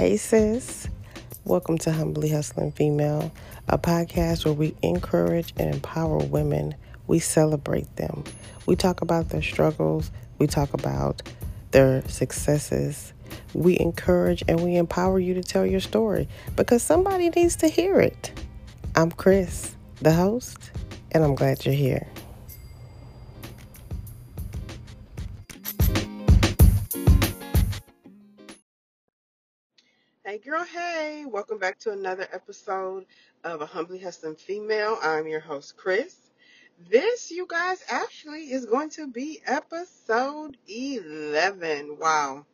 Hey, sis. Welcome to Humbly Hustling Female, a podcast where we encourage and empower women. We celebrate them. We talk about their struggles. We talk about their successes. We encourage and we empower you to tell your story because somebody needs to hear it. I'm Chris, the host, and I'm glad you're here. Hey, girl, hey, welcome back to another episode of A Humbly Hustling Female. I'm your host, Chris. This, you guys, actually is going to be episode 11. Wow.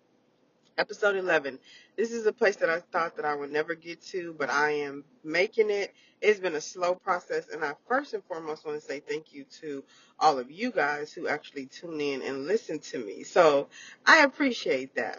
Episode 11. This is a place that I thought that I would never get to, but I am making it. It's been a slow process, and I first and foremost want to say thank you to all of you guys who actually tune in and listen to me. So I appreciate that.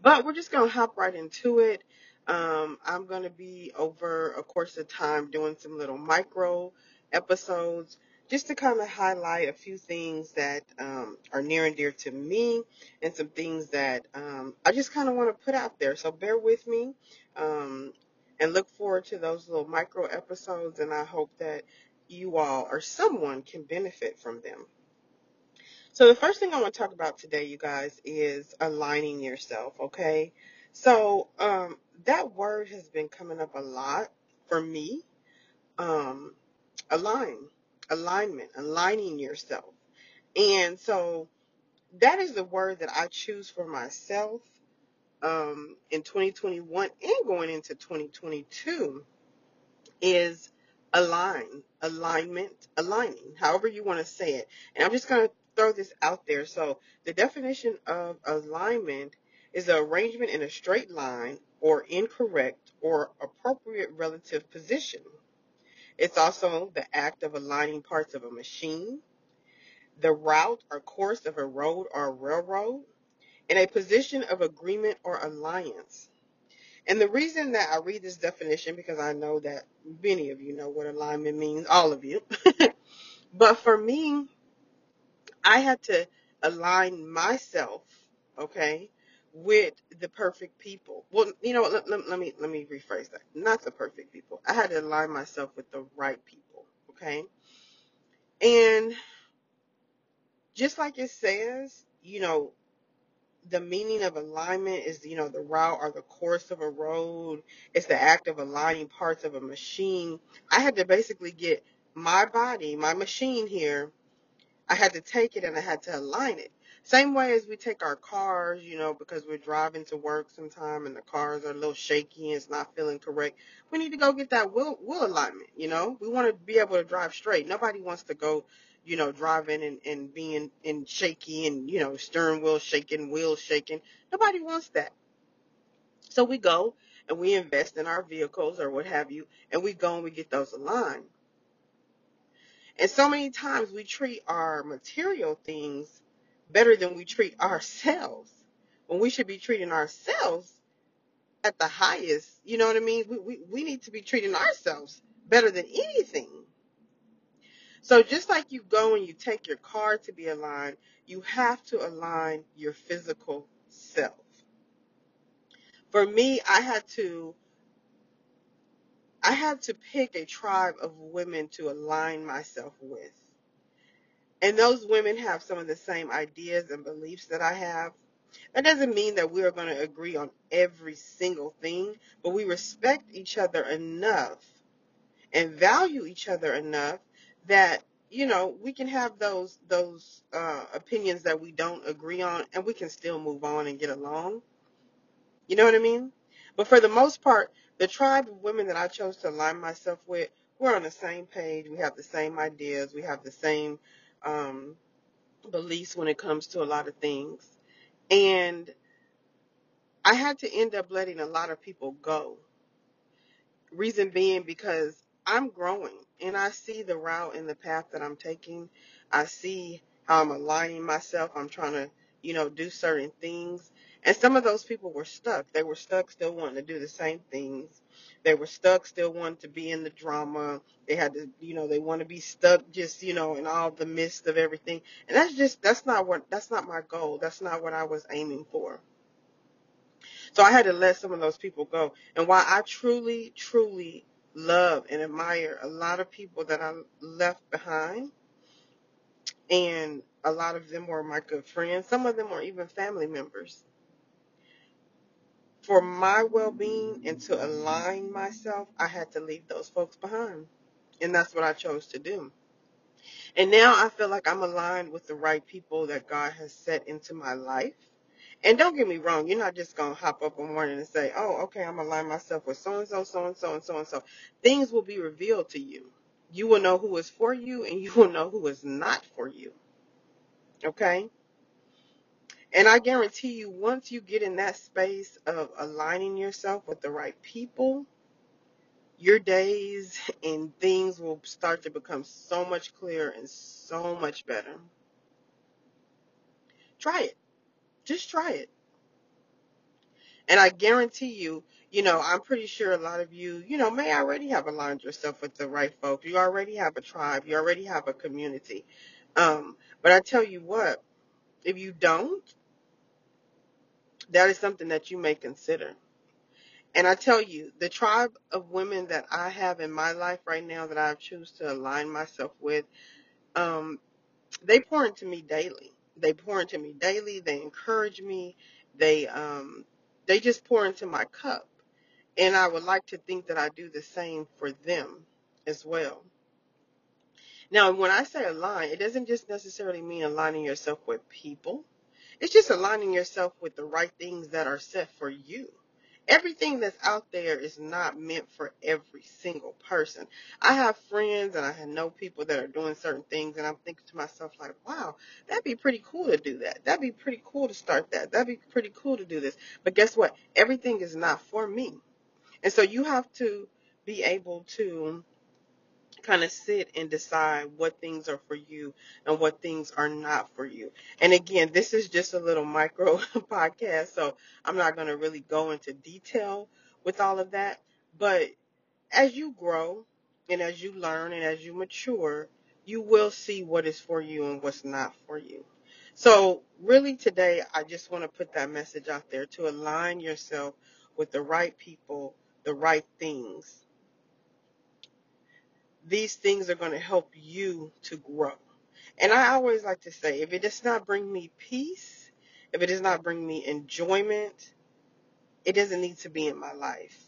But we're just going to hop right into it. Um, I'm going to be over a course of time doing some little micro episodes just to kind of highlight a few things that um, are near and dear to me and some things that um, I just kind of want to put out there. So bear with me um, and look forward to those little micro episodes. And I hope that you all or someone can benefit from them. So the first thing I want to talk about today, you guys, is aligning yourself, okay? So um, that word has been coming up a lot for me. Um, align, alignment, aligning yourself. And so that is the word that I choose for myself um, in 2021 and going into 2022 is align, alignment, aligning, however you want to say it. And I'm just going to throw this out there. So the definition of alignment is the arrangement in a straight line or incorrect or appropriate relative position. It's also the act of aligning parts of a machine, the route or course of a road or a railroad, and a position of agreement or alliance. And the reason that I read this definition, because I know that many of you know what alignment means, all of you. but for me, I had to align myself, okay, with the perfect people. Well, you know, let, let, let me let me rephrase that. Not the perfect people. I had to align myself with the right people, okay? And just like it says, you know, the meaning of alignment is, you know, the route or the course of a road. It's the act of aligning parts of a machine. I had to basically get my body, my machine here, I had to take it and I had to align it. Same way as we take our cars, you know, because we're driving to work sometime and the cars are a little shaky and it's not feeling correct. We need to go get that wheel, wheel alignment, you know. We want to be able to drive straight. Nobody wants to go, you know, driving and, and being in shaky and, you know, steering wheel shaking, wheels shaking. Nobody wants that. So we go and we invest in our vehicles or what have you, and we go and we get those aligned. And so many times we treat our material things better than we treat ourselves when we should be treating ourselves at the highest. You know what I mean? We, we, we need to be treating ourselves better than anything. So just like you go and you take your car to be aligned, you have to align your physical self. For me, I had to I had to pick a tribe of women to align myself with. And those women have some of the same ideas and beliefs that I have. That doesn't mean that we are going to agree on every single thing, but we respect each other enough and value each other enough that you know we can have those those uh, opinions that we don't agree on, and we can still move on and get along. You know what I mean? But for the most part, the tribe of women that I chose to align myself with, we're on the same page. We have the same ideas. We have the same um, beliefs when it comes to a lot of things. And I had to end up letting a lot of people go. Reason being because I'm growing and I see the route and the path that I'm taking. I see how I'm aligning myself. I'm trying to, you know, do certain things. And some of those people were stuck. They were stuck still wanting to do the same things. They were stuck still wanting to be in the drama. They had to, you know, they want to be stuck just, you know, in all the midst of everything. And that's just, that's not what, that's not my goal. That's not what I was aiming for. So I had to let some of those people go. And while I truly, truly love and admire a lot of people that I left behind, and a lot of them were my good friends, some of them were even family members. For my well being and to align myself, I had to leave those folks behind. And that's what I chose to do. And now I feel like I'm aligned with the right people that God has set into my life. And don't get me wrong, you're not just going to hop up one morning and say, oh, okay, I'm align myself with so and so, so and so, and so and so. Things will be revealed to you. You will know who is for you and you will know who is not for you. Okay? And I guarantee you, once you get in that space of aligning yourself with the right people, your days and things will start to become so much clearer and so much better. Try it. Just try it. And I guarantee you, you know, I'm pretty sure a lot of you, you know, may already have aligned yourself with the right folks. You already have a tribe. You already have a community. Um, but I tell you what, if you don't, that is something that you may consider. And I tell you, the tribe of women that I have in my life right now that I choose to align myself with, um, they pour into me daily. They pour into me daily. They encourage me. They um, they just pour into my cup. And I would like to think that I do the same for them as well. Now, when I say align, it doesn't just necessarily mean aligning yourself with people. It's just aligning yourself with the right things that are set for you. Everything that's out there is not meant for every single person. I have friends and I know people that are doing certain things and I'm thinking to myself like, wow, that'd be pretty cool to do that. That'd be pretty cool to start that. That'd be pretty cool to do this. But guess what? Everything is not for me. And so you have to be able to kind of sit and decide what things are for you and what things are not for you. And again, this is just a little micro podcast, so I'm not going to really go into detail with all of that. But as you grow and as you learn and as you mature, you will see what is for you and what's not for you. So, really, today, I just want to put that message out there to align yourself with the right people, the right things these things are going to help you to grow. And I always like to say, if it does not bring me peace, if it does not bring me enjoyment, it doesn't need to be in my life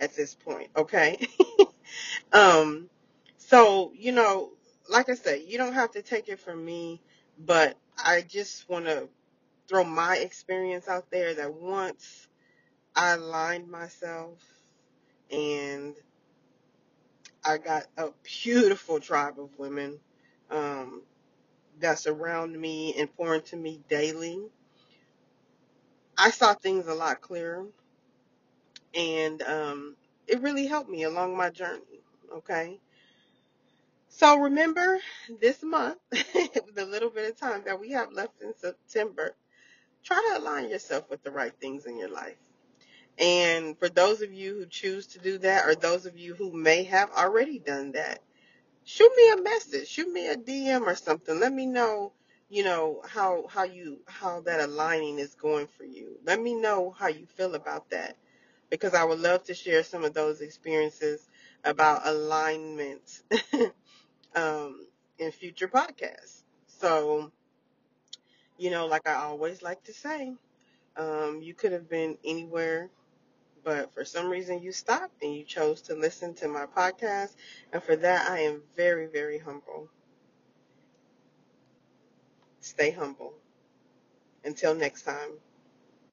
at this point, okay? um, so, you know, like I said, you don't have to take it from me, but I just want to throw my experience out there that once I aligned myself and I got a beautiful tribe of women um, that surround me and pour into me daily. I saw things a lot clearer, and um, it really helped me along my journey. Okay. So remember this month, the little bit of time that we have left in September, try to align yourself with the right things in your life. And for those of you who choose to do that, or those of you who may have already done that, shoot me a message, shoot me a DM or something. Let me know, you know, how how you how that aligning is going for you. Let me know how you feel about that. Because I would love to share some of those experiences about alignment um, in future podcasts. So, you know, like I always like to say, um, you could have been anywhere but for some reason you stopped and you chose to listen to my podcast. And for that, I am very, very humble. Stay humble. Until next time.